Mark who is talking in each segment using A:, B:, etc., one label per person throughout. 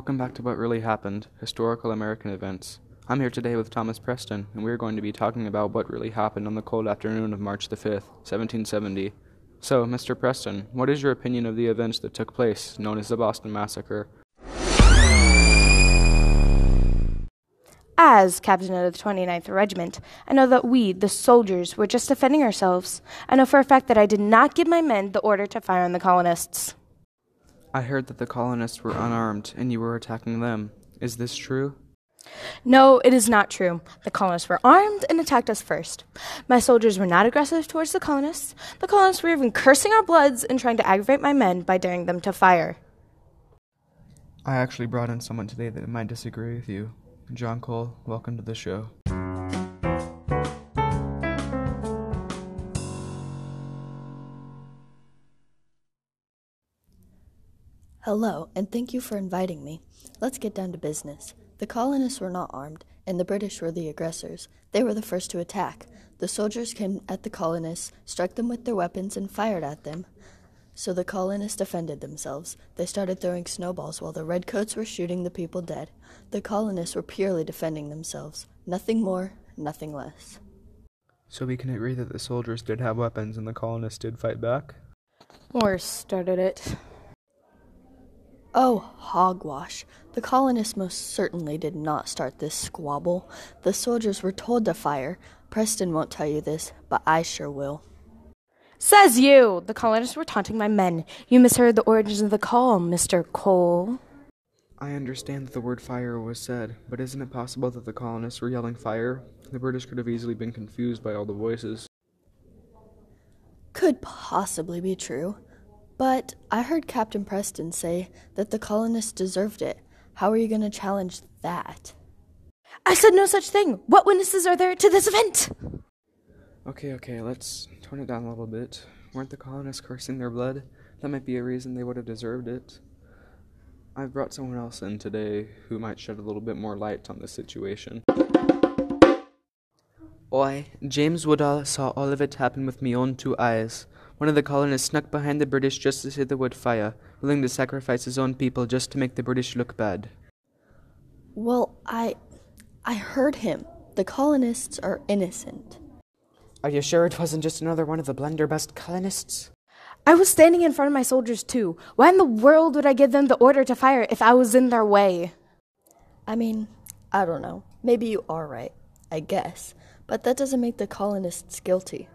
A: back to what really happened historical American events. I'm here today with Thomas Preston, and we're going to be talking about what really happened on the cold afternoon of March the 5th, 1770. So, Mr. Preston, what is your opinion of the events that took place, known as the Boston Massacre?
B: As captain of the 29th Regiment, I know that we, the soldiers, were just defending ourselves. I know for a fact that I did not give my men the order to fire on the colonists.
A: I heard that the colonists were unarmed and you were attacking them. Is this true?
B: No, it is not true. The colonists were armed and attacked us first. My soldiers were not aggressive towards the colonists. The colonists were even cursing our bloods and trying to aggravate my men by daring them to fire.
A: I actually brought in someone today that might disagree with you. John Cole, welcome to the show.
C: Hello, and thank you for inviting me. Let's get down to business. The colonists were not armed, and the British were the aggressors. They were the first to attack. The soldiers came at the colonists, struck them with their weapons, and fired at them. So the colonists defended themselves. They started throwing snowballs while the redcoats were shooting the people dead. The colonists were purely defending themselves. Nothing more, nothing less.
A: So we can agree that the soldiers did have weapons and the colonists did fight back?
B: Or started it.
C: Oh, hogwash. The colonists most certainly did not start this squabble. The soldiers were told to fire. Preston won't tell you this, but I sure will.
B: Says you! The colonists were taunting my men. You misheard the origins of the call, Mr. Cole.
A: I understand that the word fire was said, but isn't it possible that the colonists were yelling fire? The British could have easily been confused by all the voices.
C: Could possibly be true. But I heard Captain Preston say that the colonists deserved it. How are you going to challenge that?
B: I said no such thing. What witnesses are there to this event?
A: Okay, okay, let's tone it down a little bit. Weren't the colonists cursing their blood? That might be a reason they would have deserved it. I've brought someone else in today who might shed a little bit more light on the situation. Oi, James Woodall saw all of it happen with me own two eyes. One of the colonists snuck behind the British just to see the wood fire, willing to sacrifice his own people just to make the British look bad.
C: Well, I. I heard him. The colonists are innocent.
A: Are you sure it wasn't just another one of the blunderbuss colonists?
B: I was standing in front of my soldiers too. Why in the world would I give them the order to fire if I was in their way?
C: I mean, I don't know. Maybe you are right. I guess. But that doesn't make the colonists guilty.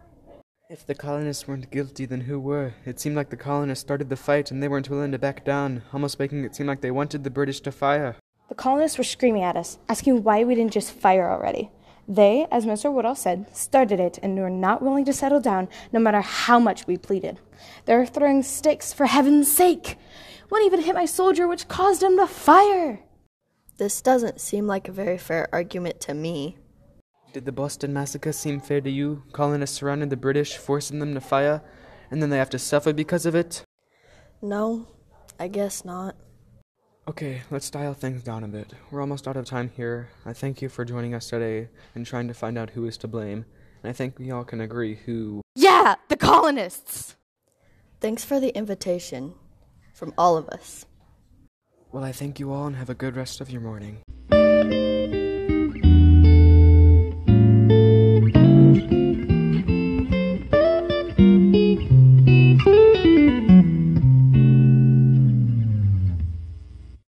A: If the colonists weren't guilty, then who were? It seemed like the colonists started the fight and they weren't willing to back down, almost making it seem like they wanted the British to fire.
B: The colonists were screaming at us, asking why we didn't just fire already. They, as Mr. Woodall said, started it and were not willing to settle down no matter how much we pleaded. They were throwing sticks for heaven's sake. One even hit my soldier, which caused him to fire.
C: This doesn't seem like a very fair argument to me.
A: Did the Boston Massacre seem fair to you? Colonists surrounded the British, forcing them to fire, and then they have to suffer because of it?
C: No, I guess not.
A: Okay, let's dial things down a bit. We're almost out of time here. I thank you for joining us today and trying to find out who is to blame. And I think we all can agree who.
B: Yeah, the colonists!
C: Thanks for the invitation from all of us.
A: Well, I thank you all and have a good rest of your morning.